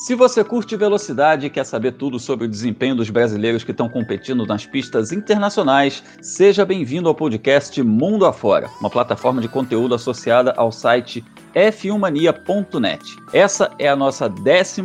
Se você curte velocidade e quer saber tudo sobre o desempenho dos brasileiros que estão competindo nas pistas internacionais, seja bem-vindo ao podcast Mundo Afora, uma plataforma de conteúdo associada ao site f1mania.net. Essa é a nossa 11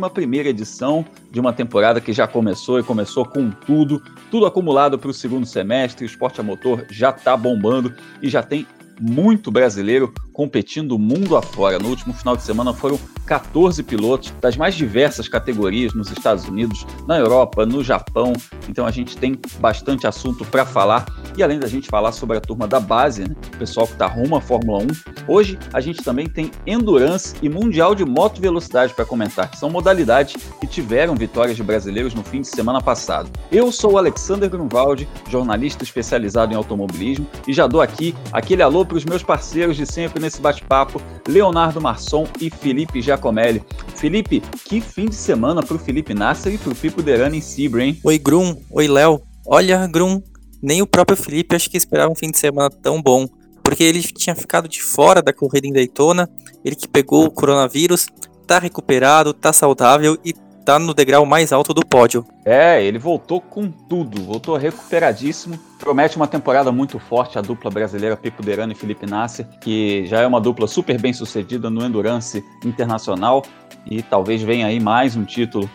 edição de uma temporada que já começou e começou com tudo, tudo acumulado para o segundo semestre. O esporte a motor já está bombando e já tem muito brasileiro competindo mundo afora. No último final de semana foram 14 pilotos das mais diversas categorias nos Estados Unidos, na Europa, no Japão. Então a gente tem bastante assunto para falar. E além da gente falar sobre a turma da base, né, o pessoal que está rumo à Fórmula 1, hoje a gente também tem Endurance e Mundial de Moto Velocidade para comentar, que são modalidades que tiveram vitórias de brasileiros no fim de semana passado. Eu sou o Alexander Grunwald, jornalista especializado em automobilismo, e já dou aqui aquele alô para os meus parceiros de sempre nesse bate-papo, Leonardo Marçom e Felipe Giacomelli. Felipe, que fim de semana para o Felipe Nasser e para o Pipo Derani em Sebring, hein? Oi, Grum. Oi, Léo. Olha, Grum, nem o próprio Felipe acho que esperava um fim de semana tão bom, porque ele tinha ficado de fora da corrida em Daytona, ele que pegou o coronavírus, tá recuperado, tá saudável e tá no degrau mais alto do pódio. É, ele voltou com tudo, voltou recuperadíssimo. Promete uma temporada muito forte a dupla brasileira Pipo Derano e Felipe Nasser, que já é uma dupla super bem sucedida no Endurance Internacional e talvez venha aí mais um título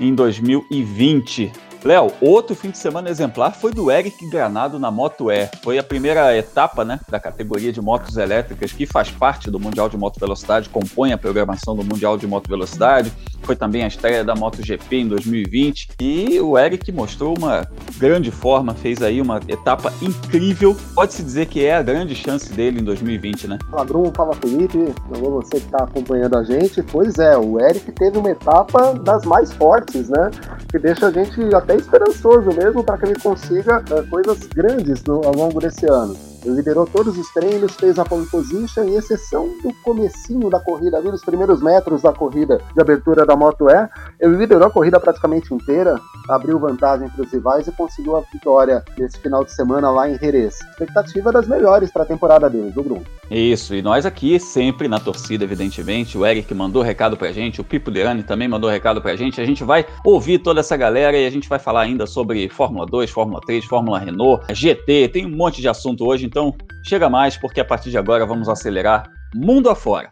em 2020. Léo, outro fim de semana exemplar foi do Eric Granado na Moto E. Foi a primeira etapa né, da categoria de motos elétricas que faz parte do Mundial de Moto Velocidade, compõe a programação do Mundial de Moto Velocidade. Foi também a estreia da MotoGP em 2020 e o Eric mostrou uma grande forma, fez aí uma etapa incrível. Pode-se dizer que é a grande chance dele em 2020, né? Fala, Bruno, fala Felipe, alô você que está acompanhando a gente. Pois é, o Eric teve uma etapa das mais fortes, né? Que deixa a gente até esperançoso mesmo para que ele consiga uh, coisas grandes no, ao longo desse ano. Liderou todos os treinos, fez a pole position, em exceção do comecinho da corrida, ali nos primeiros metros da corrida de abertura da Moto E, ele liderou a corrida praticamente inteira, abriu vantagem para os rivais e conseguiu a vitória nesse final de semana lá em Jerez. Expectativa das melhores para a temporada dele, do Bruno. Isso, e nós aqui sempre na torcida, evidentemente, o Eric mandou recado pra gente, o Pipo Derani também mandou recado pra gente, a gente vai ouvir toda essa galera e a gente vai falar ainda sobre Fórmula 2, Fórmula 3, Fórmula Renault, GT, tem um monte de assunto hoje, então chega mais, porque a partir de agora vamos acelerar mundo afora.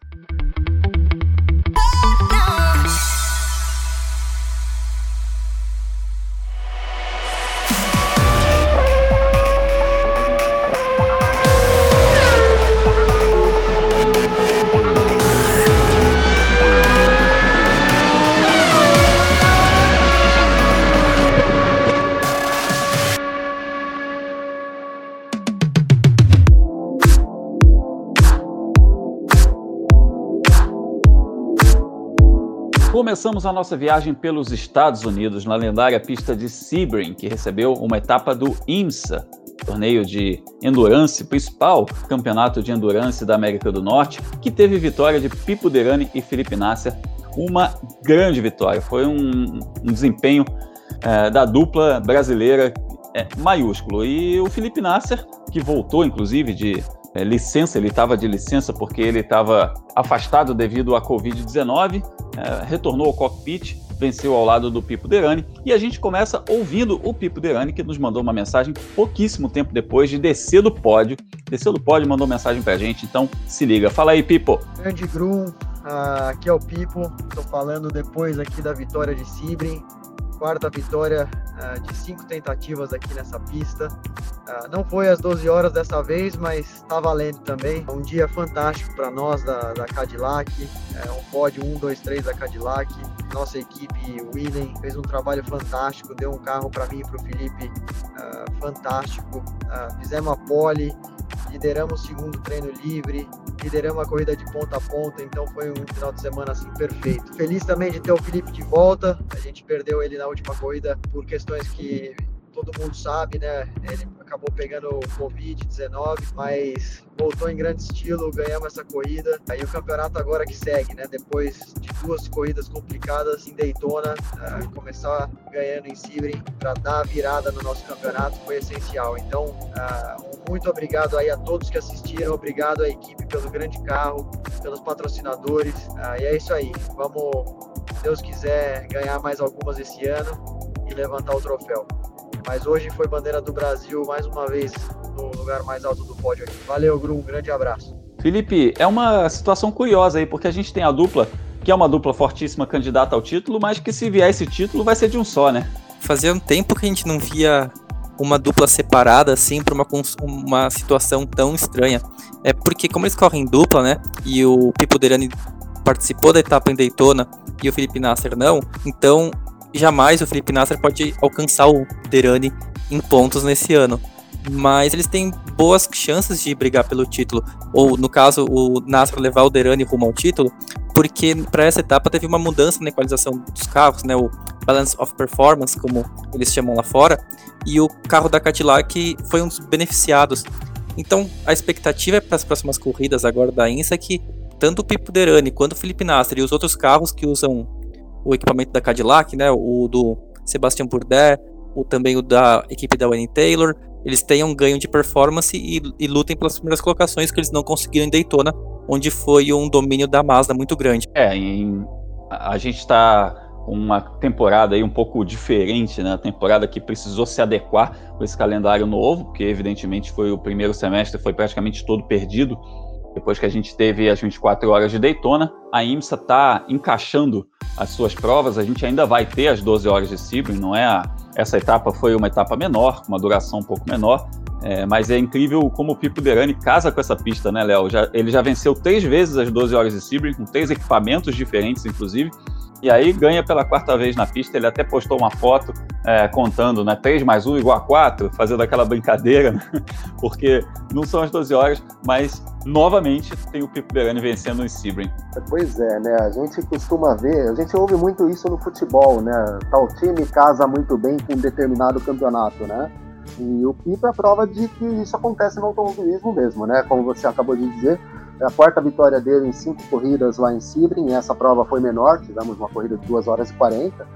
Começamos a nossa viagem pelos Estados Unidos, na lendária pista de Sebring, que recebeu uma etapa do IMSA, torneio de endurance, principal campeonato de endurance da América do Norte, que teve vitória de Pipo Derani e Felipe Nasser. Uma grande vitória, foi um, um desempenho é, da dupla brasileira é, maiúsculo. E o Felipe Nasser, que voltou inclusive de é, licença, ele estava de licença porque ele estava afastado devido à Covid-19, é, retornou ao cockpit, venceu ao lado do Pipo Derani, e a gente começa ouvindo o Pipo Derani, que nos mandou uma mensagem pouquíssimo tempo depois de descer do pódio. Desceu do pódio, mandou mensagem pra gente, então se liga. Fala aí, Pipo. Grande Grum, uh, aqui é o Pipo, estou falando depois aqui da vitória de Sibrin, quarta vitória uh, de cinco tentativas aqui nessa pista. Uh, não foi às 12 horas dessa vez, mas está valendo também. Um dia fantástico para nós da, da Cadillac, uh, um pódio 1, 2, 3 da Cadillac. Nossa equipe, William, fez um trabalho fantástico, deu um carro para mim e para o Felipe fantástico. fizemos a pole, lideramos o segundo treino livre, lideramos a corrida de ponta a ponta, então foi um final de semana assim perfeito. Feliz também de ter o Felipe de volta. A gente perdeu ele na última corrida por questões que todo mundo sabe, né? Ele acabou pegando o Covid-19, mas voltou em grande estilo, ganhamos essa corrida. Aí o campeonato agora que segue, né? Depois de duas corridas complicadas em Daytona, uh, começar ganhando em Sebring para dar a virada no nosso campeonato foi essencial. Então, uh, muito obrigado aí a todos que assistiram, obrigado à equipe pelo grande carro, pelos patrocinadores. Uh, e é isso aí, vamos Deus quiser, ganhar mais algumas esse ano e levantar o troféu. Mas hoje foi bandeira do Brasil mais uma vez no lugar mais alto do pódio aqui. Valeu, Gru, um grande abraço. Felipe, é uma situação curiosa aí, porque a gente tem a dupla, que é uma dupla fortíssima candidata ao título, mas que se vier esse título vai ser de um só, né? Fazia um tempo que a gente não via uma dupla separada assim para uma, uma situação tão estranha. É porque como eles correm dupla, né? E o Pipo Derani participou da etapa em Daytona e o Felipe Nasser não, então jamais o Felipe Nasser pode alcançar o Derani em pontos nesse ano. Mas eles têm boas chances de brigar pelo título. Ou, no caso, o Nasser levar o Derani rumo ao título, porque para essa etapa teve uma mudança na equalização dos carros, né? O Balance of Performance, como eles chamam lá fora. E o carro da Cadillac foi um dos beneficiados. Então, a expectativa para as próximas corridas agora da INSA é que tanto o Pipo Derani quanto o Felipe Nasser e os outros carros que usam o equipamento da Cadillac, né, o do Sebastian Bourdais, o também o da equipe da Wayne Taylor, eles tenham ganho de performance e, e lutem pelas primeiras colocações que eles não conseguiram em Daytona, onde foi um domínio da Mazda muito grande. É, em, a gente está uma temporada aí um pouco diferente, né? A temporada que precisou se adequar com esse calendário novo, porque evidentemente foi o primeiro semestre foi praticamente todo perdido depois que a gente teve as 24 horas de Daytona, a IMSA está encaixando as suas provas. A gente ainda vai ter as 12 horas de Sebring, não é? A, essa etapa foi uma etapa menor, com uma duração um pouco menor. É, mas é incrível como o Pipo Derani casa com essa pista, né, Léo? ele já venceu três vezes as 12 horas de Sebring, com três equipamentos diferentes, inclusive. E aí ganha pela quarta vez na pista. Ele até postou uma foto é, contando, né? 3 mais 1 igual a 4, fazendo aquela brincadeira, né? porque não são as 12 horas, mas novamente tem o Pipo Berani vencendo o Sebring. Pois é, né? A gente costuma ver, a gente ouve muito isso no futebol, né? Tal time casa muito bem com um determinado campeonato, né? E o Pipo é prova de que isso acontece no automobilismo mesmo, né? Como você acabou de dizer, é a quarta vitória dele em cinco corridas lá em Sebring, essa prova foi menor, tivemos uma corrida de 2 horas e 40.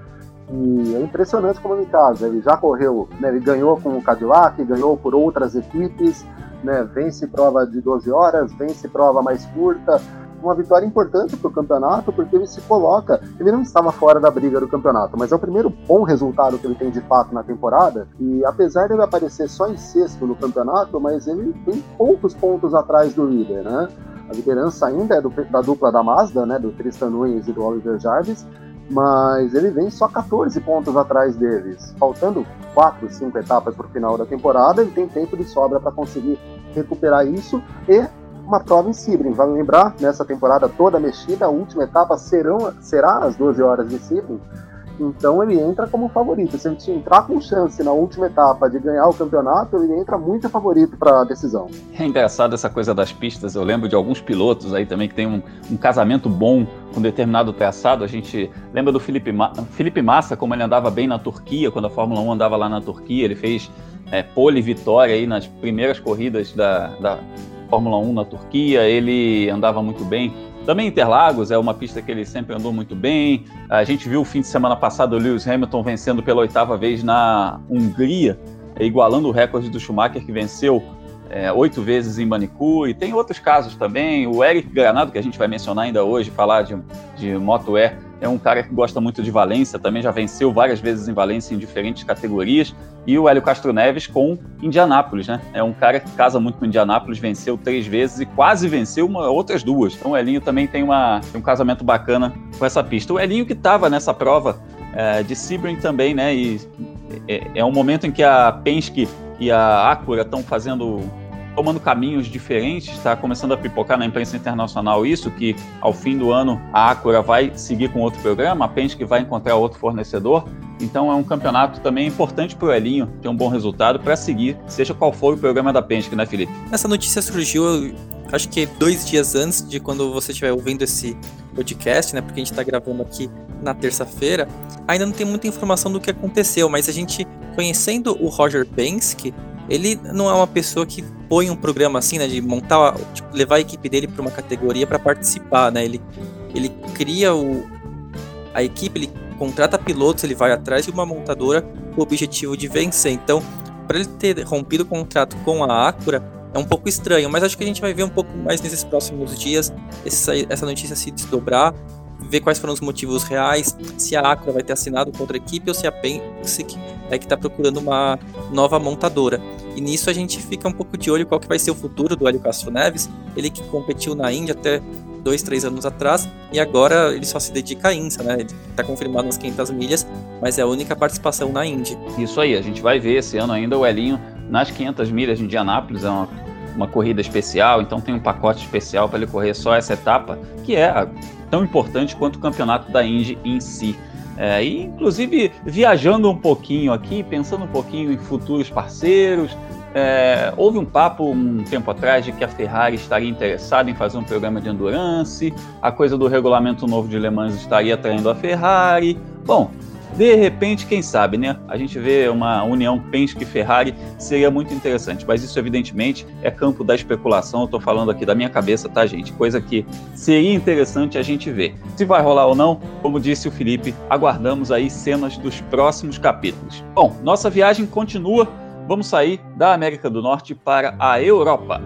E é impressionante como ele casa. Ele já correu, né, ele ganhou com o Cadillac, ganhou por outras equipes, né, vence prova de 12 horas, vence prova mais curta. Uma vitória importante para o campeonato, porque ele se coloca. Ele não estava fora da briga do campeonato, mas é o primeiro bom resultado que ele tem de fato na temporada. E apesar de ele aparecer só em sexto no campeonato, mas ele tem poucos pontos atrás do líder, né? A liderança ainda é do, da dupla da Mazda, né, do Tristan Nunes e do Oliver Jarvis, mas ele vem só 14 pontos atrás deles. Faltando 4, 5 etapas para o final da temporada, ele tem tempo de sobra para conseguir recuperar isso e uma prova em Sebring. Vale lembrar, nessa temporada toda mexida, a última etapa serão, será às 12 horas de Sebring, então ele entra como favorito. Se ele entrar com chance na última etapa de ganhar o campeonato, ele entra muito favorito para a decisão. É engraçado essa coisa das pistas. Eu lembro de alguns pilotos aí também que tem um, um casamento bom com determinado traçado. A gente lembra do Felipe, Ma Felipe Massa, como ele andava bem na Turquia, quando a Fórmula 1 andava lá na Turquia. Ele fez é, pole vitória aí nas primeiras corridas da, da Fórmula 1 na Turquia. Ele andava muito bem. Também Interlagos é uma pista que ele sempre andou muito bem. A gente viu o fim de semana passado o Lewis Hamilton vencendo pela oitava vez na Hungria, igualando o recorde do Schumacher, que venceu é, oito vezes em Manicu. E tem outros casos também. O Eric Granado, que a gente vai mencionar ainda hoje, falar de, de Moto E, é um cara que gosta muito de Valência, também já venceu várias vezes em Valência em diferentes categorias. E o Hélio Castro Neves com Indianápolis, né? É um cara que casa muito com Indianápolis, venceu três vezes e quase venceu uma, outras duas. Então o Elinho também tem, uma, tem um casamento bacana com essa pista. O Elinho que estava nessa prova é, de Sebring também, né? E é, é um momento em que a Penske e a Acura estão fazendo tomando caminhos diferentes, está começando a pipocar na imprensa internacional isso, que ao fim do ano a Acura vai seguir com outro programa, a Penske vai encontrar outro fornecedor. Então é um campeonato também importante para o Elinho ter um bom resultado para seguir, seja qual for o programa da Penske, né, Felipe? Essa notícia surgiu, acho que dois dias antes de quando você estiver ouvindo esse podcast, né? Porque a gente está gravando aqui na terça-feira. Ainda não tem muita informação do que aconteceu, mas a gente conhecendo o Roger Penske, ele não é uma pessoa que põe um programa assim, né, de montar, tipo, levar a equipe dele para uma categoria para participar, né? Ele ele cria o a equipe, ele contrata pilotos, ele vai atrás de uma montadora com o objetivo de vencer. Então, para ele ter rompido o contrato com a Acura é um pouco estranho, mas acho que a gente vai ver um pouco mais nesses próximos dias essa, essa notícia se desdobrar. Ver quais foram os motivos reais, se a Acura vai ter assinado com outra equipe ou se a Penske é que está procurando uma nova montadora. E nisso a gente fica um pouco de olho qual que vai ser o futuro do Hélio Castro Neves, ele que competiu na Índia até dois, três anos atrás, e agora ele só se dedica à INSA, né? Ele está confirmado nas 500 milhas, mas é a única participação na Indy. Isso aí, a gente vai ver esse ano ainda o Elinho nas 500 milhas de Indianápolis, é uma, uma corrida especial, então tem um pacote especial para ele correr só essa etapa, que é tão importante quanto o campeonato da Indy em si. É, e inclusive viajando um pouquinho aqui, pensando um pouquinho em futuros parceiros, é, houve um papo um tempo atrás de que a Ferrari estaria interessada em fazer um programa de endurance, a coisa do regulamento novo de Le Mans estaria atraindo a Ferrari. Bom, de repente, quem sabe, né? A gente vê uma união Penske e Ferrari seria muito interessante, mas isso evidentemente é campo da especulação. Eu estou falando aqui da minha cabeça, tá, gente? Coisa que seria interessante a gente ver. Se vai rolar ou não, como disse o Felipe, aguardamos aí cenas dos próximos capítulos. Bom, nossa viagem continua. Vamos sair da América do Norte para a Europa.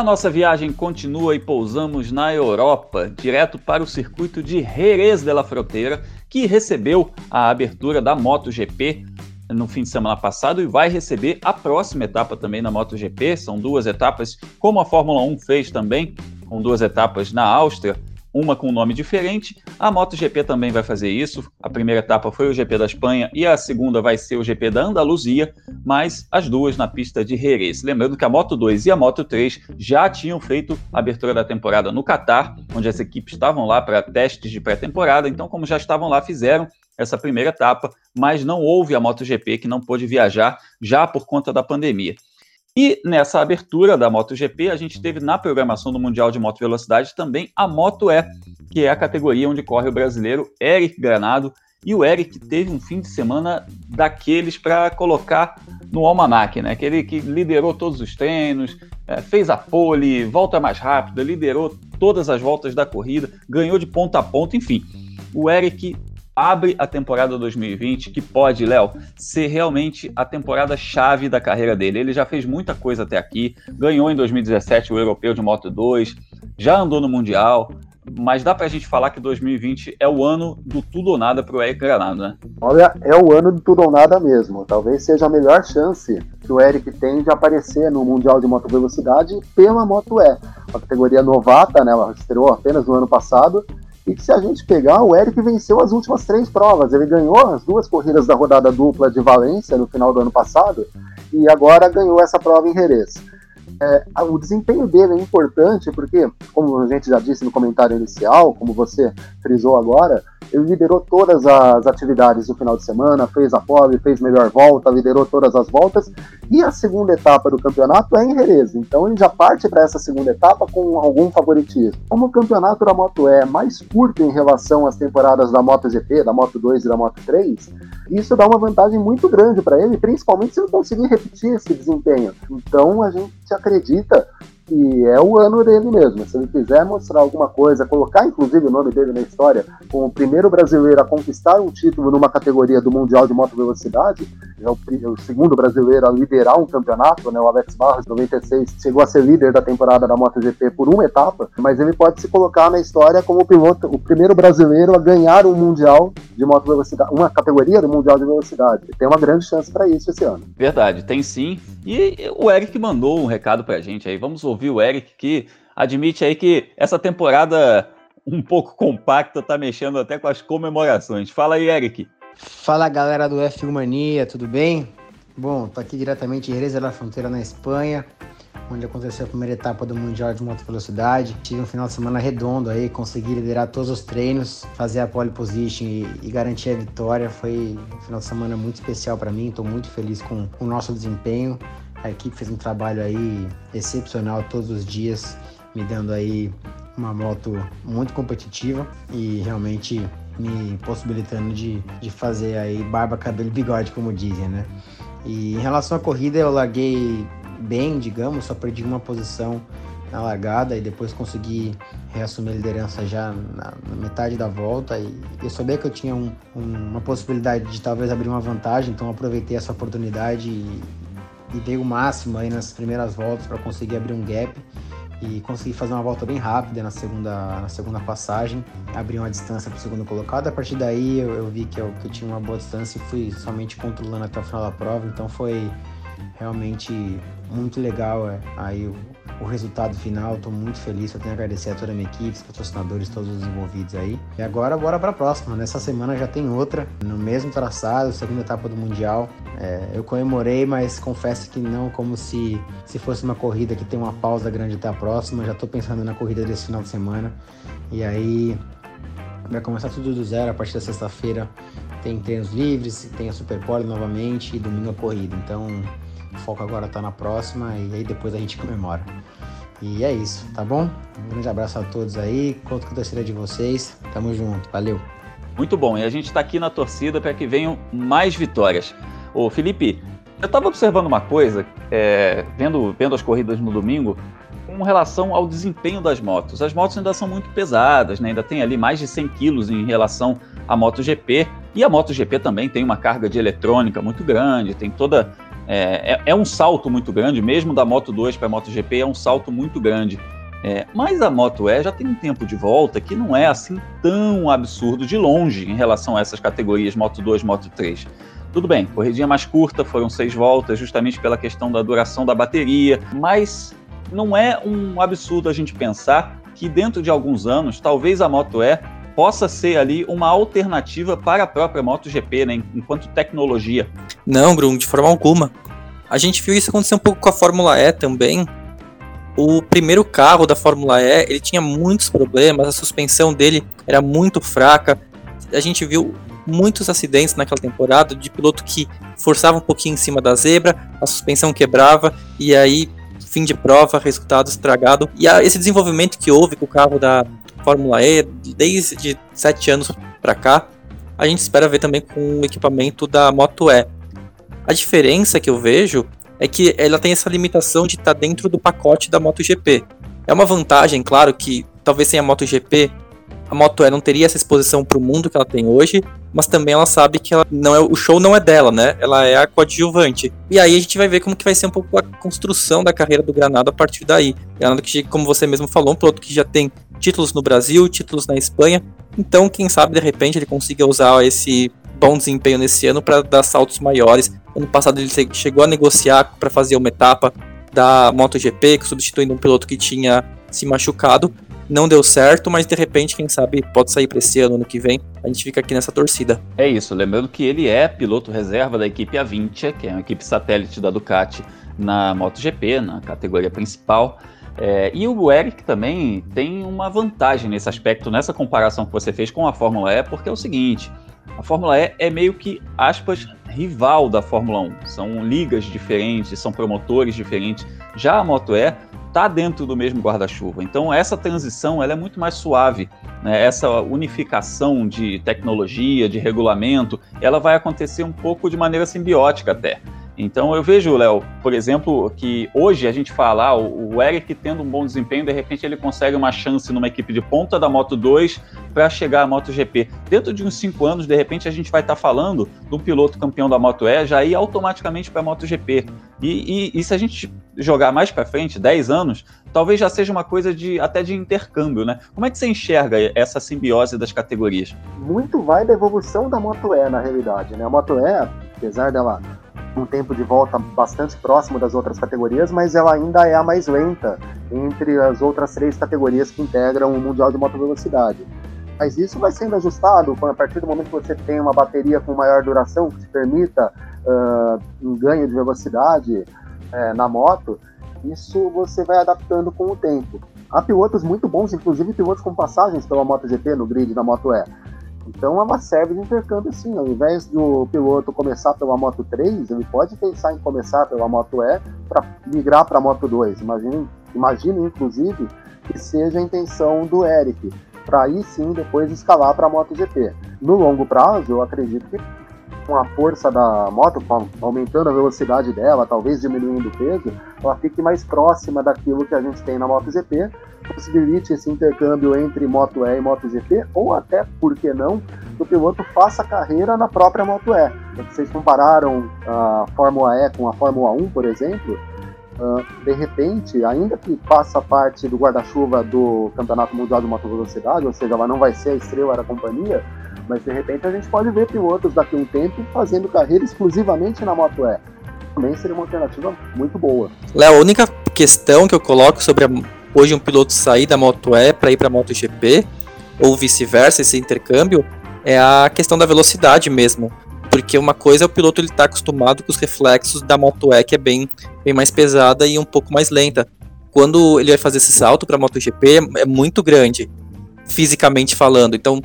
A nossa viagem continua e pousamos na Europa, direto para o circuito de Jerez de la Fronteira, que recebeu a abertura da MotoGP no fim de semana passado e vai receber a próxima etapa também na MotoGP. São duas etapas, como a Fórmula 1 fez também, com duas etapas na Áustria uma com um nome diferente. A MotoGP também vai fazer isso. A primeira etapa foi o GP da Espanha e a segunda vai ser o GP da Andaluzia, mas as duas na pista de Jerez. Lembrando que a Moto 2 e a Moto 3 já tinham feito a abertura da temporada no Catar, onde as equipes estavam lá para testes de pré-temporada. Então, como já estavam lá, fizeram essa primeira etapa, mas não houve a MotoGP que não pôde viajar já por conta da pandemia. E nessa abertura da MotoGP, a gente teve na programação do Mundial de Moto Velocidade também a Moto E, que é a categoria onde corre o brasileiro Eric Granado. E o Eric teve um fim de semana daqueles para colocar no almanac, né? Aquele que liderou todos os treinos, é, fez a pole, volta mais rápida, liderou todas as voltas da corrida, ganhou de ponta a ponta, enfim. O Eric abre a temporada 2020, que pode, Léo, ser realmente a temporada chave da carreira dele. Ele já fez muita coisa até aqui, ganhou em 2017 o Europeu de Moto 2, já andou no Mundial, mas dá pra gente falar que 2020 é o ano do tudo ou nada pro Eric Granado, né? Olha, é o ano do tudo ou nada mesmo. Talvez seja a melhor chance que o Eric tem de aparecer no Mundial de Moto Velocidade pela Moto E. Uma categoria novata, né? Ela estreou apenas no ano passado e que se a gente pegar, o Eric venceu as últimas três provas. Ele ganhou as duas corridas da rodada dupla de Valência no final do ano passado e agora ganhou essa prova em Jerez. É, o desempenho dele é importante porque, como a gente já disse no comentário inicial, como você frisou agora, ele liderou todas as atividades do final de semana, fez a pole, fez melhor volta, liderou todas as voltas. E a segunda etapa do campeonato é em Jerez, então ele já parte para essa segunda etapa com algum favoritismo. Como o campeonato da Moto E é mais curto em relação às temporadas da MotoGP, da Moto 2 e da Moto 3, isso dá uma vantagem muito grande para ele, principalmente se ele conseguir repetir esse desempenho. Então a gente acredita que é o ano dele mesmo. Se ele quiser mostrar alguma coisa, colocar inclusive o nome dele na história, como o primeiro brasileiro a conquistar um título numa categoria do Mundial de Moto Velocidade, é o, o, segundo brasileiro a liderar um campeonato, né? O Alex Barros, 96, chegou a ser líder da temporada da MotoGP por uma etapa, mas ele pode se colocar na história como o piloto, o primeiro brasileiro a ganhar um Mundial de Moto Velocidade, uma categoria do Mundial de Velocidade. Tem uma grande chance para isso esse ano. Verdade, tem sim. E o Eric mandou um recado pra gente aí. Vamos ouvir o Eric que admite aí que essa temporada um pouco compacta tá mexendo até com as comemorações. Fala aí, Eric. Fala galera do F1 Mania, tudo bem? Bom, tô aqui diretamente em Jerez da Fronteira, na Espanha, onde aconteceu a primeira etapa do Mundial de Moto Velocidade. Tive um final de semana redondo aí, consegui liderar todos os treinos, fazer a pole position e, e garantir a vitória. Foi um final de semana muito especial para mim, estou muito feliz com o nosso desempenho. A equipe fez um trabalho aí excepcional todos os dias, me dando aí uma moto muito competitiva e realmente me possibilitando de, de fazer aí barba, cabelo e bigode, como dizem, né? E em relação à corrida, eu larguei bem, digamos, só perdi uma posição na largada e depois consegui reassumir a liderança já na, na metade da volta e eu sabia que eu tinha um, um, uma possibilidade de talvez abrir uma vantagem, então aproveitei essa oportunidade e, e dei o máximo aí nas primeiras voltas para conseguir abrir um gap e consegui fazer uma volta bem rápida na segunda, na segunda passagem, abri uma distância para o segundo colocado. A partir daí eu, eu vi que eu, que eu, tinha uma boa distância e fui somente controlando até o final da prova, então foi realmente muito legal é, aí o, o resultado final. Estou muito feliz, eu tenho a agradecer a toda a minha equipe, os patrocinadores, todos os envolvidos aí. E agora bora para a próxima. Nessa semana já tem outra, no mesmo traçado, segunda etapa do Mundial. É, eu comemorei, mas confesso que não como se, se fosse uma corrida que tem uma pausa grande até a próxima. Já estou pensando na corrida desse final de semana. E aí vai começar tudo do zero a partir da sexta-feira. Tem treinos livres, tem a Superpole novamente e domingo a corrida. Então o foco agora está na próxima e aí depois a gente comemora. E é isso, tá bom? Um grande abraço a todos aí. Conto com a torcida de vocês. Tamo junto. Valeu. Muito bom. E a gente está aqui na torcida para que venham mais vitórias. Ô, Felipe, eu estava observando uma coisa, é, vendo, vendo as corridas no domingo, com relação ao desempenho das motos. As motos ainda são muito pesadas, né? ainda tem ali mais de 100 quilos em relação à MotoGP. E a MotoGP também tem uma carga de eletrônica muito grande, tem toda é, é, é, um salto muito grande, mesmo da Moto 2 para a MotoGP, é um salto muito grande. É, mas a Moto E já tem um tempo de volta que não é assim tão absurdo de longe em relação a essas categorias Moto 2, Moto 3. Tudo bem, corridinha mais curta, foram seis voltas, justamente pela questão da duração da bateria, mas não é um absurdo a gente pensar que dentro de alguns anos, talvez a Moto E possa ser ali uma alternativa para a própria MotoGP, né, enquanto tecnologia. Não, Bruno, de forma alguma. A gente viu isso acontecer um pouco com a Fórmula E também. O primeiro carro da Fórmula E, ele tinha muitos problemas, a suspensão dele era muito fraca. A gente viu muitos acidentes naquela temporada de piloto que forçava um pouquinho em cima da zebra, a suspensão quebrava e aí fim de prova, resultado estragado. E esse desenvolvimento que houve com o carro da Fórmula E desde sete anos para cá, a gente espera ver também com o equipamento da Moto E. A diferença que eu vejo é que ela tem essa limitação de estar tá dentro do pacote da MotoGP. É uma vantagem, claro, que talvez sem a MotoGP a Moto E não teria essa exposição para o mundo que ela tem hoje, mas também ela sabe que ela não é, o show não é dela, né? Ela é a coadjuvante. E aí a gente vai ver como que vai ser um pouco a construção da carreira do Granado a partir daí. Granado que, como você mesmo falou, um piloto que já tem títulos no Brasil, títulos na Espanha. Então, quem sabe de repente ele consiga usar esse bom desempenho nesse ano para dar saltos maiores. Ano passado ele chegou a negociar para fazer uma etapa da MotoGP, substituindo um piloto que tinha se machucado não deu certo, mas de repente, quem sabe, pode sair para esse ano, ano que vem. A gente fica aqui nessa torcida. É isso, lembrando que ele é piloto reserva da equipe A20, que é uma equipe satélite da Ducati na MotoGP, na categoria principal. É, e o Eric também tem uma vantagem nesse aspecto, nessa comparação que você fez com a Fórmula E, porque é o seguinte: a Fórmula E é meio que, aspas, rival da Fórmula 1. São ligas diferentes, são promotores diferentes. Já a Moto E está dentro do mesmo guarda-chuva. Então essa transição ela é muito mais suave, né? essa unificação de tecnologia, de regulamento, ela vai acontecer um pouco de maneira simbiótica até. Então eu vejo, Léo, por exemplo, que hoje a gente fala, ah, o Eric tendo um bom desempenho, de repente ele consegue uma chance numa equipe de ponta da Moto 2 para chegar à MotoGP. Dentro de uns cinco anos, de repente a gente vai estar tá falando do piloto campeão da Moto E já ir automaticamente para a MotoGP. E, e, e se a gente jogar mais para frente, 10 anos, talvez já seja uma coisa de até de intercâmbio, né? Como é que você enxerga essa simbiose das categorias? Muito vai da evolução da Moto E, na realidade, né? A Moto E, apesar dela um tempo de volta bastante próximo das outras categorias, mas ela ainda é a mais lenta entre as outras três categorias que integram o Mundial de Moto Velocidade. Mas isso vai sendo ajustado a partir do momento que você tem uma bateria com maior duração, que te permita uh, um ganho de velocidade uh, na moto, isso você vai adaptando com o tempo. Há pilotos muito bons, inclusive pilotos com passagens pela MotoGP no grid da Moto E. Então ela serve de intercâmbio sim. Ao invés do piloto começar pela Moto 3, ele pode pensar em começar pela Moto E para migrar para a Moto 2. Imagine, imagine, inclusive, que seja a intenção do Eric, para aí sim depois escalar para a MotoGP. No longo prazo, eu acredito que com a força da moto, aumentando a velocidade dela, talvez diminuindo o peso, ela fique mais próxima daquilo que a gente tem na MotoGP, possibilite esse intercâmbio entre Moto E e MotoGP, ou até, por que não, que o piloto faça carreira na própria Moto E. Vocês compararam a Fórmula E com a Fórmula 1, por exemplo, de repente, ainda que faça parte do guarda-chuva do Campeonato Mundial de Moto Velocidade, ou seja, ela não vai ser a estrela da companhia, mas de repente a gente pode ver pilotos daqui a um tempo fazendo carreira exclusivamente na Moto E. Também seria uma alternativa muito boa. Léo, a única questão que eu coloco sobre a, hoje um piloto sair da Moto E para ir para a MotoGP, ou vice-versa, esse intercâmbio, é a questão da velocidade mesmo. Porque uma coisa é o piloto ele tá acostumado com os reflexos da Moto E, que é bem, bem mais pesada e um pouco mais lenta. Quando ele vai fazer esse salto para a MotoGP, é muito grande, fisicamente falando. Então,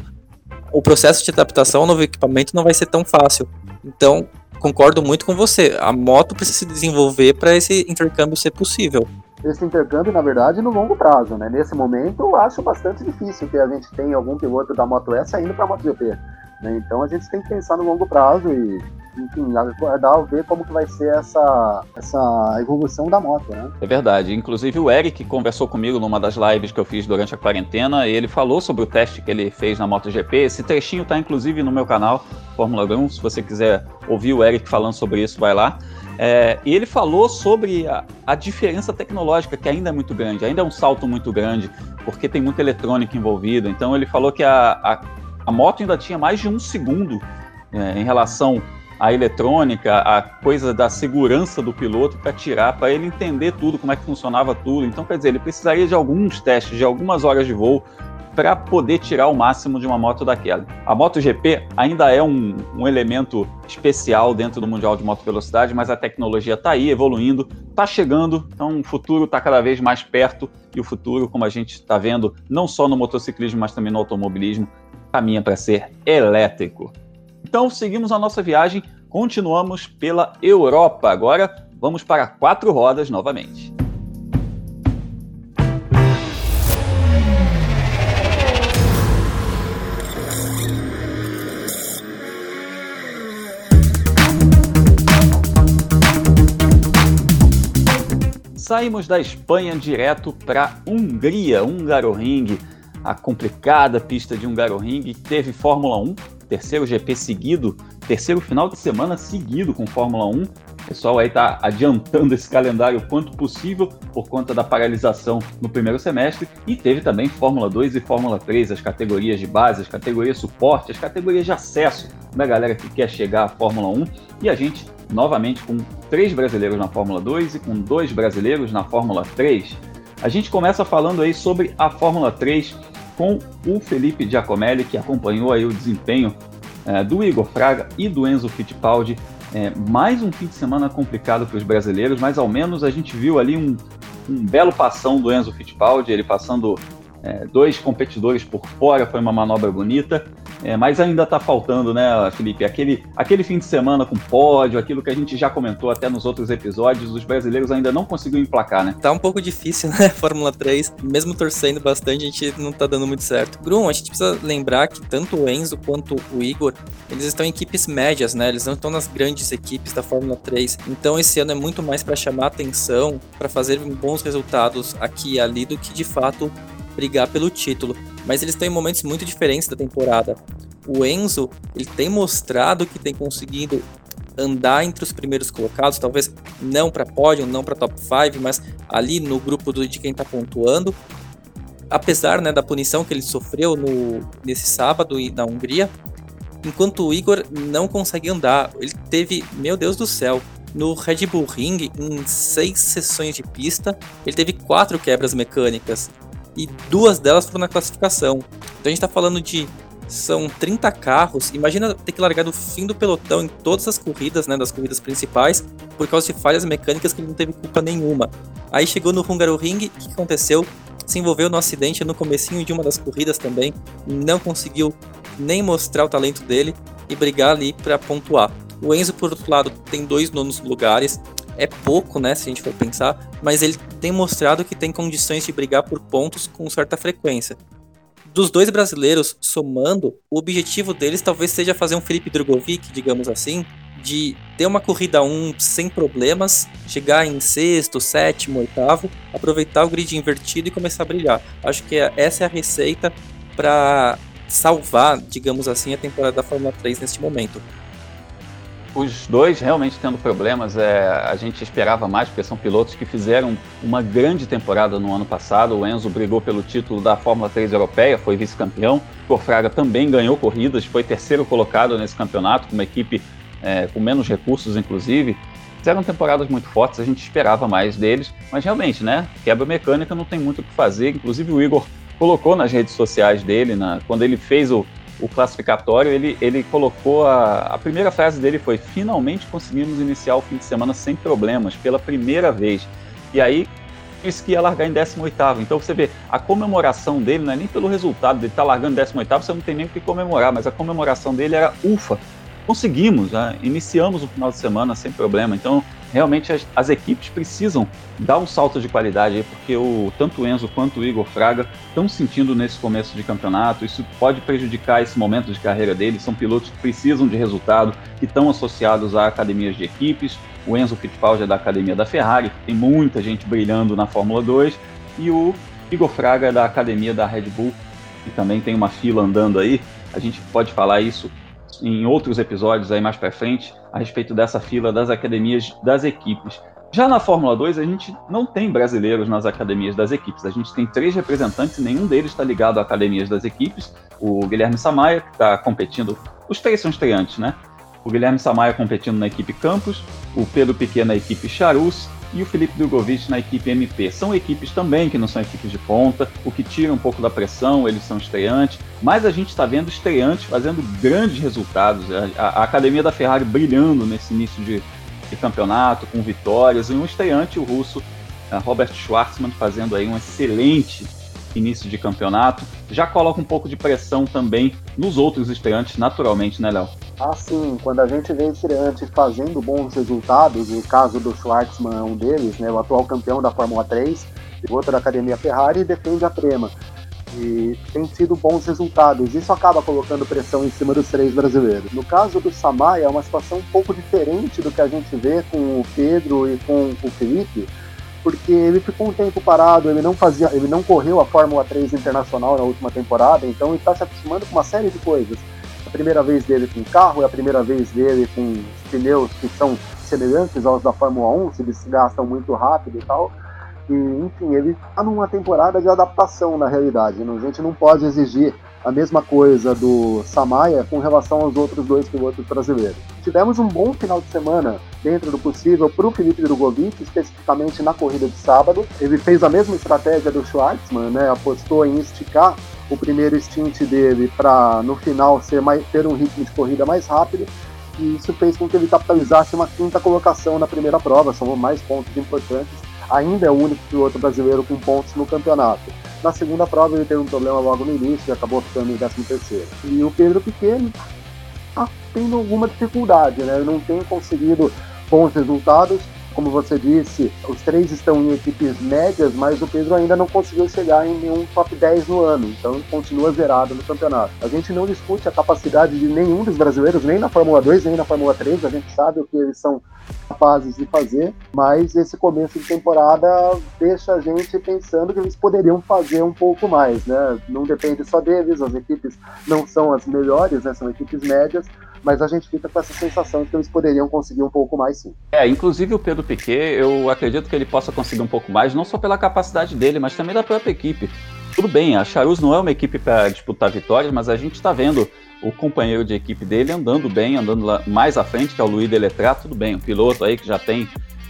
o processo de adaptação ao novo equipamento não vai ser tão fácil. Então, concordo muito com você. A moto precisa se desenvolver para esse intercâmbio ser possível. Esse intercâmbio, na verdade, no longo prazo, né? Nesse momento, eu acho bastante difícil que a gente tenha algum piloto da Moto S indo para a MotoGP. Né? Então, a gente tem que pensar no longo prazo e enfim, aguardar ver como que vai ser essa, essa evolução da moto, né? É verdade. Inclusive o Eric conversou comigo numa das lives que eu fiz durante a quarentena, e ele falou sobre o teste que ele fez na MotoGP. Esse trechinho está inclusive no meu canal, Fórmula 1. Se você quiser ouvir o Eric falando sobre isso, vai lá. É, e ele falou sobre a, a, diferença tecnológica, que ainda é muito grande, ainda é um salto muito grande, porque tem muita eletrônica envolvida. Então ele falou que a, a, a moto ainda tinha mais de um segundo é, em relação a eletrônica, a coisa da segurança do piloto para tirar, para ele entender tudo, como é que funcionava tudo. Então, quer dizer, ele precisaria de alguns testes, de algumas horas de voo para poder tirar o máximo de uma moto daquela. A MotoGP ainda é um, um, elemento especial dentro do Mundial de Moto Velocidade, mas a tecnologia está aí, evoluindo, está chegando, então o futuro está cada vez mais perto e o futuro, como a gente está vendo, não só no motociclismo, mas também no automobilismo, caminha para ser elétrico. Então, seguimos a nossa viagem, continuamos pela Europa. Agora, vamos para quatro rodas novamente. Saímos da Espanha direto para Hungria, Hungaroring, a complicada pista de Hungaroring, teve Fórmula 1, terceiro GP seguido, terceiro final de semana seguido com Fórmula 1. O pessoal aí está adiantando esse calendário o quanto possível por conta da paralisação no primeiro semestre. E teve também Fórmula 2 e Fórmula 3, as categorias de base, as categorias suporte, as categorias de acesso da galera que quer chegar à Fórmula 1. E a gente, novamente, com três brasileiros na Fórmula 2 e com dois brasileiros na Fórmula 3. A gente começa falando aí sobre a Fórmula 3 com o Felipe Giacomelli, que acompanhou aí o desempenho é, do Igor Fraga e do Enzo Fittipaldi. É, mais um fim de semana complicado para os brasileiros, mas ao menos a gente viu ali um, um belo passão do Enzo Fittipaldi, ele passando é, dois competidores por fora, foi uma manobra bonita. É, mas ainda está faltando, né, Felipe? Aquele, aquele fim de semana com pódio, aquilo que a gente já comentou até nos outros episódios, os brasileiros ainda não conseguiram emplacar, né? Tá um pouco difícil, né, Fórmula 3. Mesmo torcendo bastante, a gente não tá dando muito certo. Grum, a gente precisa lembrar que tanto o Enzo quanto o Igor, eles estão em equipes médias, né? Eles não estão nas grandes equipes da Fórmula 3. Então esse ano é muito mais para chamar atenção, para fazer bons resultados aqui e ali do que de fato brigar pelo título. Mas eles estão em momentos muito diferentes da temporada. O Enzo, ele tem mostrado que tem conseguido andar entre os primeiros colocados, talvez não para pódio, não para top 5, mas ali no grupo do, de quem está pontuando. Apesar né, da punição que ele sofreu no, nesse sábado na Hungria, enquanto o Igor não consegue andar. Ele teve, meu Deus do céu, no Red Bull Ring, em seis sessões de pista, ele teve quatro quebras mecânicas e duas delas foram na classificação. Então a gente está falando de são 30 carros. Imagina ter que largar do fim do pelotão em todas as corridas, né, das corridas principais, por causa de falhas mecânicas que ele não teve culpa nenhuma. Aí chegou no Hungaroring, o que aconteceu? Se envolveu no acidente no comecinho de uma das corridas também, não conseguiu nem mostrar o talento dele e brigar ali para pontuar. O Enzo, por outro lado, tem dois nonos lugares, é pouco, né, se a gente for pensar, mas ele tem mostrado que tem condições de brigar por pontos com certa frequência. dos dois brasileiros somando, o objetivo deles talvez seja fazer um Felipe Drogovic, digamos assim, de ter uma corrida 1 sem problemas, chegar em sexto, sétimo, oitavo, aproveitar o grid invertido e começar a brilhar. Acho que essa é a receita para salvar, digamos assim, a temporada da Fórmula 3 neste momento. Os dois realmente tendo problemas, é, a gente esperava mais, porque são pilotos que fizeram uma grande temporada no ano passado. O Enzo brigou pelo título da Fórmula 3 europeia, foi vice-campeão. O Fraga também ganhou corridas, foi terceiro colocado nesse campeonato, com uma equipe é, com menos recursos, inclusive. Fizeram temporadas muito fortes, a gente esperava mais deles, mas realmente, né? Quebra mecânica não tem muito o que fazer. Inclusive, o Igor colocou nas redes sociais dele, na, quando ele fez o, o classificatório, ele, ele colocou a, a primeira frase dele foi: finalmente conseguimos iniciar o fim de semana sem problemas, pela primeira vez. E aí disse que ia largar em 18. Então você vê, a comemoração dele não é nem pelo resultado dele estar tá largando em 18, você não tem nem o que comemorar, mas a comemoração dele era ufa, conseguimos, né? iniciamos o final de semana sem problema. Então, realmente as, as, equipes precisam dar um salto de qualidade aí, porque o, tanto o Enzo quanto o Igor Fraga estão sentindo nesse começo de campeonato. Isso pode prejudicar esse momento de carreira deles. São pilotos que precisam de resultado, que estão associados a academias de equipes. O Enzo Fittipaldi é da academia da Ferrari, tem muita gente brilhando na Fórmula 2. E o Igor Fraga é da academia da Red Bull, que também tem uma fila andando aí. A gente pode falar isso em outros episódios aí mais para frente a respeito dessa fila das academias das equipes. Já na Fórmula 2, a gente não tem brasileiros nas academias das equipes. A gente tem três representantes e nenhum deles está ligado a academias das equipes. O Guilherme Samaia, que está competindo, os três são estreantes, né? O Guilherme Samaia competindo na equipe Campos, o Pedro Piquet na equipe Charus e o Felipe Drogovic na equipe MP. São equipes também que não são equipes de ponta, o que tira um pouco da pressão, eles são estreantes, mas a gente está vendo estreantes fazendo grandes resultados. A, a, academia da Ferrari brilhando nesse início de, de campeonato, com vitórias, e um estreante, o russo Robert Schwartzman, fazendo aí um excelente início de campeonato. Já coloca um pouco de pressão também nos outros estreantes, naturalmente, né, Léo? Assim, quando a gente vê estreante fazendo bons resultados, o caso do Schwartzman é um deles, né, o atual campeão da Fórmula 3, e outro da Academia Ferrari, defende a Prema. E tem sido bons resultados. Isso acaba colocando pressão em cima dos três brasileiros. No caso do Samaia, é uma situação um pouco diferente do que a gente vê com o Pedro e com o Felipe, porque ele ficou um tempo parado, ele não fazia, ele não correu a Fórmula 3 internacional na última temporada, então ele está se acostumando com uma série de coisas primeira vez dele com carro, é a primeira vez dele com pneus que são semelhantes aos da Fórmula 1, se eles se gastam muito rápido e tal. E, enfim, ele está numa temporada de adaptação na realidade. Né? A gente não pode exigir a mesma coisa do Samaya com relação aos outros dois pilotos brasileiros. Tivemos um bom final de semana, dentro do possível, para o Felipe Drogovic, especificamente na corrida de sábado. Ele fez a mesma estratégia do Schwartzman, né? apostou em esticar o primeiro stint dele para no final ser mais, ter um ritmo de corrida mais rápido e isso fez com que ele capitalizasse uma quinta colocação na primeira prova, são mais pontos importantes. Ainda é o único piloto brasileiro com pontos no campeonato. Na segunda prova ele teve um problema logo no início e acabou ficando em 13 terceiro. E o Pedro Pequeno está tendo alguma dificuldade, né? Ele não tem conseguido bons resultados como você disse, os três estão em equipes médias, mas o Pedro ainda não conseguiu chegar em nenhum top 10 no ano, então continua zerado no campeonato. A gente não discute a capacidade de nenhum dos brasileiros, nem na Fórmula 2, nem na Fórmula 3, a gente sabe o que eles são capazes de fazer, mas esse começo de temporada deixa a gente pensando que eles poderiam fazer um pouco mais, né? Não depende só deles, as equipes não são as melhores, né? São equipes médias, mas a gente fica com essa sensação de que eles poderiam conseguir um pouco mais sim. É, inclusive o Pedro Piquet, eu acredito que ele possa conseguir um pouco mais, não só pela capacidade dele, mas também da própria equipe. Tudo bem, a Charus não é uma equipe para disputar vitórias, mas a gente está vendo o companheiro de equipe dele andando bem, andando lá mais à frente, que é o Luiz Deletrá, tudo bem, um piloto aí que já tem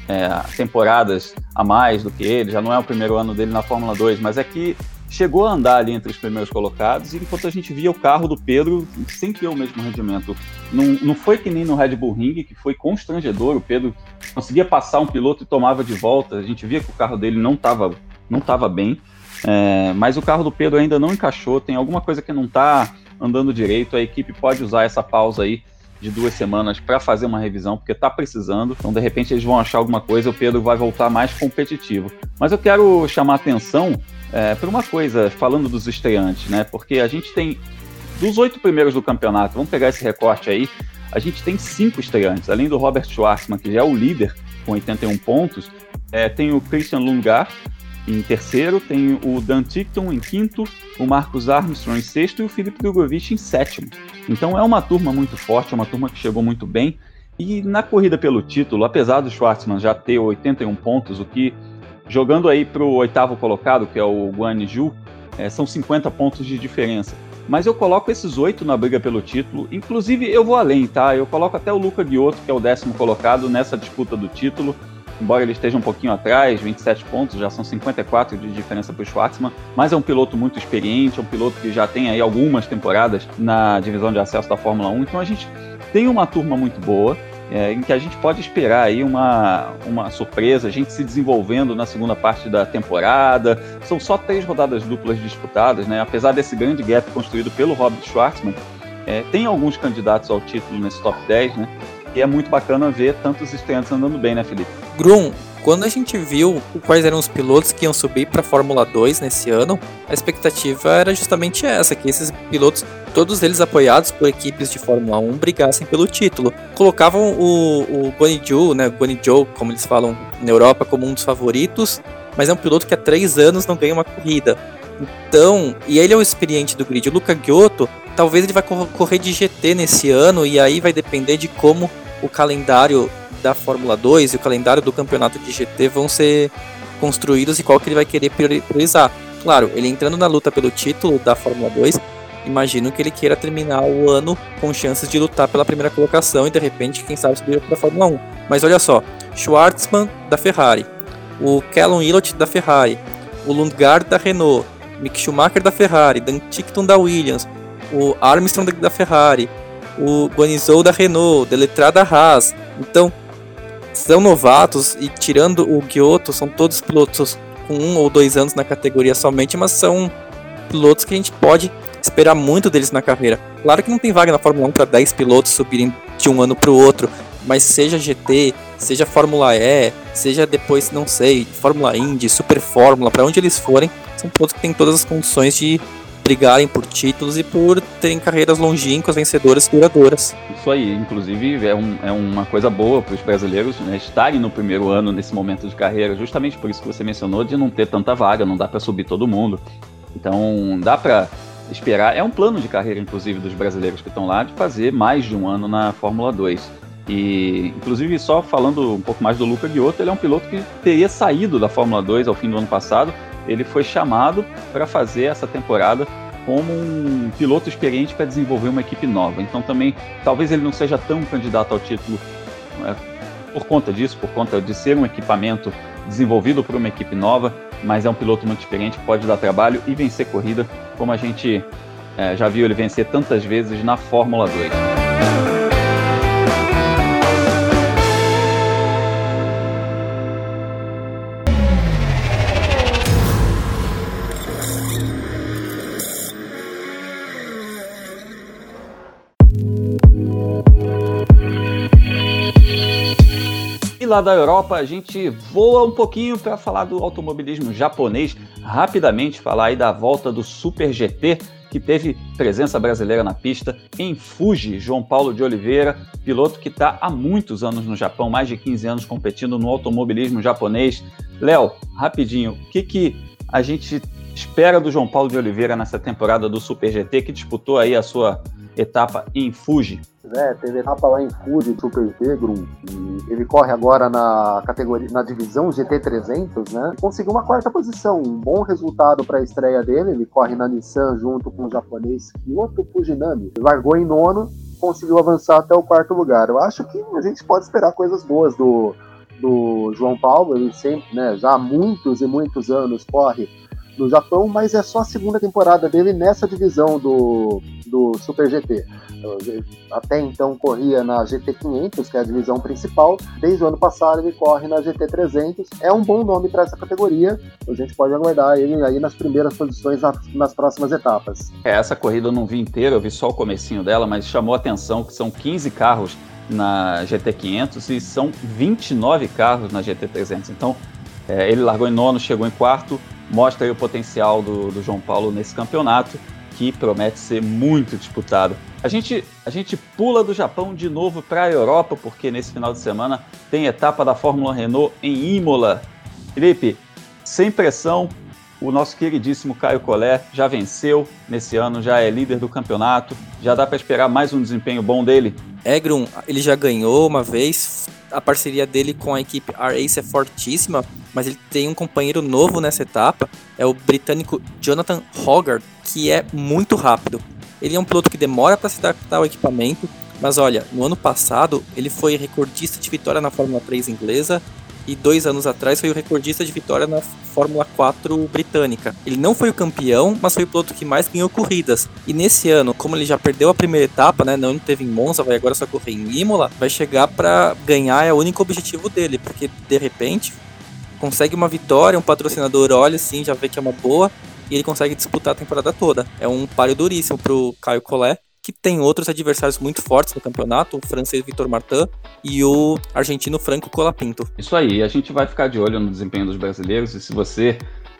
é, temporadas a mais do que ele, já não é o primeiro ano dele na Fórmula 2, mas é que chegou a andar ali entre os primeiros colocados, e enquanto a gente via o carro do Pedro sem ter o mesmo rendimento. Não, não foi que nem no Red Bull Ring, que foi constrangedor, o Pedro conseguia passar um piloto e tomava de volta, a gente via que o carro dele não estava não tava bem, é, mas o carro do Pedro ainda não encaixou, tem alguma coisa que não está andando direito, a equipe pode usar essa pausa aí de duas semanas para fazer uma revisão, porque está precisando. Então, de repente, eles vão achar alguma coisa o Pedro vai voltar mais competitivo. Mas eu quero chamar atenção é, por uma coisa, falando dos estreantes, né? Porque a gente tem dos oito primeiros do campeonato, vamos pegar esse recorte aí, a gente tem cinco estreantes, além do Robert Schwartzman, que já é o líder com 81 pontos, é, tem o Christian Lungar em terceiro, tem o Dan Tickton em quinto, o Marcus Armstrong em sexto e o Felipe Drogovic em sétimo. Então é uma turma muito forte, é uma turma que chegou muito bem. E na corrida pelo título, apesar do Schwartzman já ter 81 pontos, o que jogando aí para o oitavo colocado, que é o Guan Ju, é, são 50 pontos de diferença. Mas eu coloco esses oito na briga pelo título. Inclusive, eu vou além, tá? Eu coloco até o Luca Guiotto, que é o décimo colocado nessa disputa do título embora ele esteja um pouquinho atrás, 27 pontos, já são 54 de diferença para o Schwartzman, mas é um piloto muito experiente, é um piloto que já tem aí algumas temporadas na divisão de acesso da Fórmula 1, então a gente tem uma turma muito boa, é, em que a gente pode esperar aí uma, uma surpresa, a gente se desenvolvendo na segunda parte da temporada. São só três rodadas duplas disputadas, né? Apesar desse grande gap construído pelo Robert Schwartzman, é, tem alguns candidatos ao título nesse top 10, né? E é muito bacana ver tantos estreantes andando bem, né, Felipe? Grum, quando a gente viu quais eram os pilotos que iam subir para a Fórmula 2 nesse ano, a expectativa era justamente essa, que esses pilotos, todos eles apoiados por equipes de Fórmula 1, brigassem pelo título. Colocavam o, o Guanyu, né, Guanyu, como eles falam na Europa, como um dos favoritos, mas é um piloto que há três anos não ganha uma corrida. Então, e ele é o experiente do grid. O Luca Giotto, talvez ele vai correr de GT nesse ano, e aí vai depender de como o calendário da Fórmula 2 e o calendário do campeonato de GT vão ser construídos e qual que ele vai querer priorizar. Claro, ele entrando na luta pelo título da Fórmula 2, imagino que ele queira terminar o ano com chances de lutar pela primeira colocação e de repente, quem sabe, subir para a Fórmula 1. Mas olha só, Schwartzman da Ferrari, o Callum Ilott da Ferrari, o Lundgaard da Renault, Mick Schumacher da Ferrari, Dan Tickton da Williams, o Armstrong da Ferrari, o Guanizou da Renault, Deletrá da Haas. Então, são novatos e tirando o Kyoto, são todos pilotos com um ou dois anos na categoria somente, mas são pilotos que a gente pode esperar muito deles na carreira. Claro que não tem vaga na Fórmula 1 para 10 pilotos subirem de um ano para o outro, mas seja GT, seja Fórmula E, seja depois, não sei, Fórmula Indy, Super Fórmula, para onde eles forem, são pilotos que têm todas as condições de brigarem por títulos e por terem carreiras longínquas, vencedoras, duradouras. Isso aí, inclusive é, um, é uma coisa boa para os brasileiros né, estarem no primeiro ano nesse momento de carreira, justamente por isso que você mencionou de não ter tanta vaga, não dá para subir todo mundo. Então dá para esperar, é um plano de carreira inclusive dos brasileiros que estão lá de fazer mais de um ano na Fórmula 2. E, inclusive, só falando um pouco mais do Luca Giotto, ele é um piloto que teria saído da Fórmula 2 ao fim do ano passado, ele foi chamado para fazer essa temporada como um piloto experiente para desenvolver uma equipe nova. Então também, talvez ele não seja tão candidato ao título é, por conta disso, por conta de ser um equipamento desenvolvido por uma equipe nova, mas é um piloto muito experiente pode dar trabalho e vencer corrida, como a gente é, já viu ele vencer tantas vezes na Fórmula 2. Lá da Europa a gente voa um pouquinho para falar do automobilismo japonês, rapidamente falar aí da volta do Super GT, que teve presença brasileira na pista, em Fuji, João Paulo de Oliveira, piloto que está há muitos anos no Japão, mais de 15 anos competindo no automobilismo japonês. Léo, rapidinho, o que, que a gente espera do João Paulo de Oliveira nessa temporada do Super GT, que disputou aí a sua etapa em Fuji? É, teve etapa lá em Fuji, Super G, Grum, e ele corre agora na categoria, na divisão GT300, né? Conseguiu uma quarta posição, um bom resultado para a estreia dele. Ele corre na Nissan junto com o japonês Kyoto Fujinami. Largou em nono, conseguiu avançar até o quarto lugar. Eu acho que a gente pode esperar coisas boas do, do João Paulo. Ele sempre, né, já há muitos e muitos anos corre no Japão, mas é só a segunda temporada dele nessa divisão do, do Super GT. Até então corria na GT500, que é a divisão principal. Desde o ano passado ele corre na GT300. É um bom nome para essa categoria. A gente pode aguardar ele aí nas primeiras posições nas próximas etapas. É, essa corrida eu não vi inteira, eu vi só o comecinho dela, mas chamou a atenção que são 15 carros na GT500 e são 29 carros na GT300. Então é, ele largou em nono, chegou em quarto, mostra o potencial do, do João Paulo nesse campeonato, que promete ser muito disputado. A gente, a gente pula do Japão de novo para a Europa, porque nesse final de semana tem etapa da Fórmula Renault em Imola. Felipe, sem pressão, o nosso queridíssimo Caio Collet já venceu nesse ano, já é líder do campeonato. Já dá para esperar mais um desempenho bom dele? Egron, ele já ganhou uma vez. A parceria dele com a equipe R-Ace é fortíssima, mas ele tem um companheiro novo nessa etapa, é o britânico Jonathan Hogarth, que é muito rápido. Ele é um piloto que demora para se adaptar ao equipamento, mas olha, no ano passado ele foi recordista de vitória na Fórmula 3 inglesa e dois anos atrás foi o recordista de vitória na Fórmula 4 britânica. Ele não foi o campeão, mas foi o piloto que mais ganhou corridas. E nesse ano, como ele já perdeu a primeira etapa, né, não teve em Monza, vai agora só correr em Imola, vai chegar para ganhar, é o único objetivo dele, porque de repente consegue uma vitória, um patrocinador olha assim, já vê que é uma boa, e ele consegue disputar a temporada toda. É um páreo duríssimo pro Caio Collet, que tem outros adversários muito fortes no campeonato, o francês Vitor Martin e o argentino Franco Colapinto. Isso aí, a gente vai ficar de olho no desempenho dos brasileiros e se você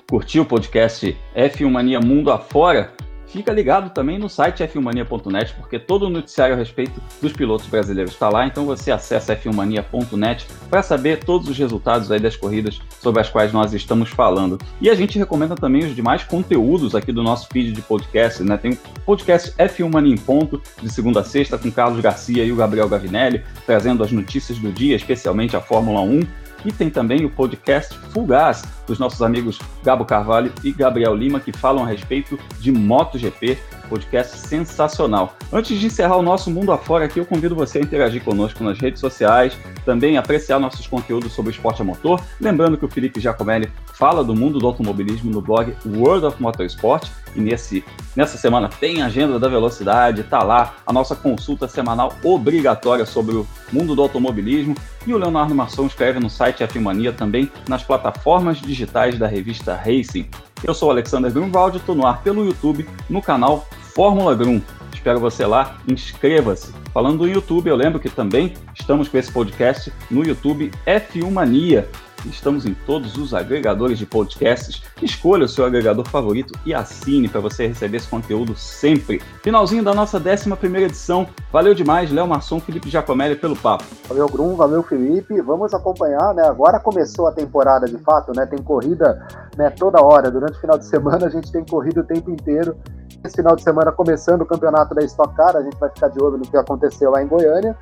curtiu o podcast F1 Mania Mundo Afora, Fica ligado também no site f1mania.net, porque todo o noticiário a respeito dos pilotos brasileiros está lá, então você acessa f1mania.net para saber todos os resultados aí das corridas sobre as quais nós estamos falando. E a gente recomenda também os demais conteúdos aqui do nosso feed de podcast, né? Tem o podcast F1 Mania em ponto, de segunda a sexta, com Carlos Garcia e o Gabriel Gavinelli, trazendo as notícias do dia, especialmente a Fórmula 1 e tem também o podcast Fugaz, dos nossos amigos Gabo Carvalho e Gabriel Lima, que falam a respeito de MotoGP, podcast sensacional. Antes de encerrar o nosso mundo afora aqui, eu convido você a interagir conosco nas redes sociais, também apreciar nossos conteúdos sobre esporte a motor. Lembrando que o Felipe Giacomelli fala do mundo do automobilismo no blog World of Motorsport e nesse, nessa semana tem a agenda da velocidade, tá lá a nossa consulta semanal obrigatória sobre o mundo do automobilismo e o Leonardo Masson escreve no site F Mania também nas plataformas digitais da revista Racing. Eu sou o Alexander Grunwald, estou no ar pelo YouTube no canal Fórmula Grum. Espero você lá, inscreva-se. Falando do YouTube, eu lembro que também estamos com esse podcast no YouTube F1 Mania. Estamos em todos os agregadores de podcasts. Escolha o seu agregador favorito e assine para você receber esse conteúdo sempre. Finalzinho da nossa 11 edição. Valeu demais, Léo Masson, Felipe Giacomelli pelo papo. Valeu, Grum, valeu, Felipe. Vamos acompanhar, né? Agora começou a temporada de fato, né? Tem corrida né, toda hora. Durante o final de semana a gente tem corrida o tempo inteiro. Esse final de semana começando o campeonato da Stock Car, a gente vai ficar de olho no que aconteceu lá em Goiânia.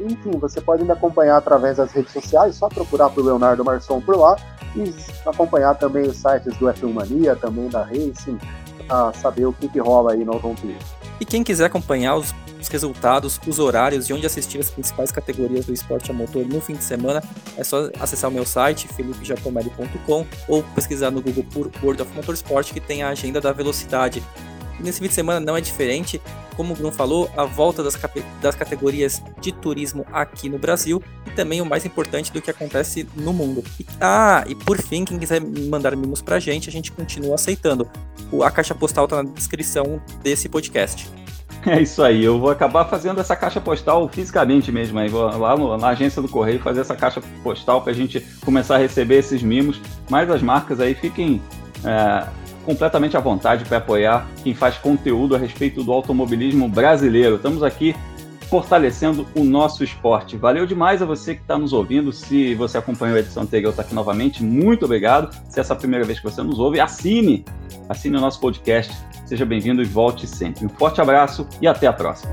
Enfim, você pode me acompanhar através das redes sociais, só procurar por Leonardo Marçom por lá e acompanhar também os sites do F1 Mania, também da Racing, para saber o que, que rola aí no automobilismo. E quem quiser acompanhar os, os, resultados, os horários e onde assistir as principais categorias do esporte a motor no fim de semana, é só acessar o meu site, felipejacomelli.com, ou pesquisar no Google por World of Motorsport, que tem a agenda da velocidade nesse fim de semana não é diferente. Como o Bruno falou, a volta das, das categorias de turismo aqui no Brasil e também o mais importante do que acontece no mundo. E, ah, e por fim, quem quiser mandar mimos pra gente, a gente continua aceitando. O, a caixa postal tá na descrição desse podcast. É isso aí, eu vou acabar fazendo essa caixa postal fisicamente mesmo, aí vou lá no, na agência do correio fazer essa caixa postal para a gente começar a receber esses mimos. Mas as marcas aí fiquem é, completamente à vontade para apoiar quem faz conteúdo a respeito do automobilismo brasileiro. Estamos aqui fortalecendo o nosso esporte. Valeu demais a você que está nos ouvindo. Se você acompanhou a edição anterior, está aqui novamente. Muito obrigado. Se essa é a primeira vez que você nos ouve, assine. Assine o nosso podcast. Seja bem-vindo e volte sempre. Um forte abraço e até a próxima.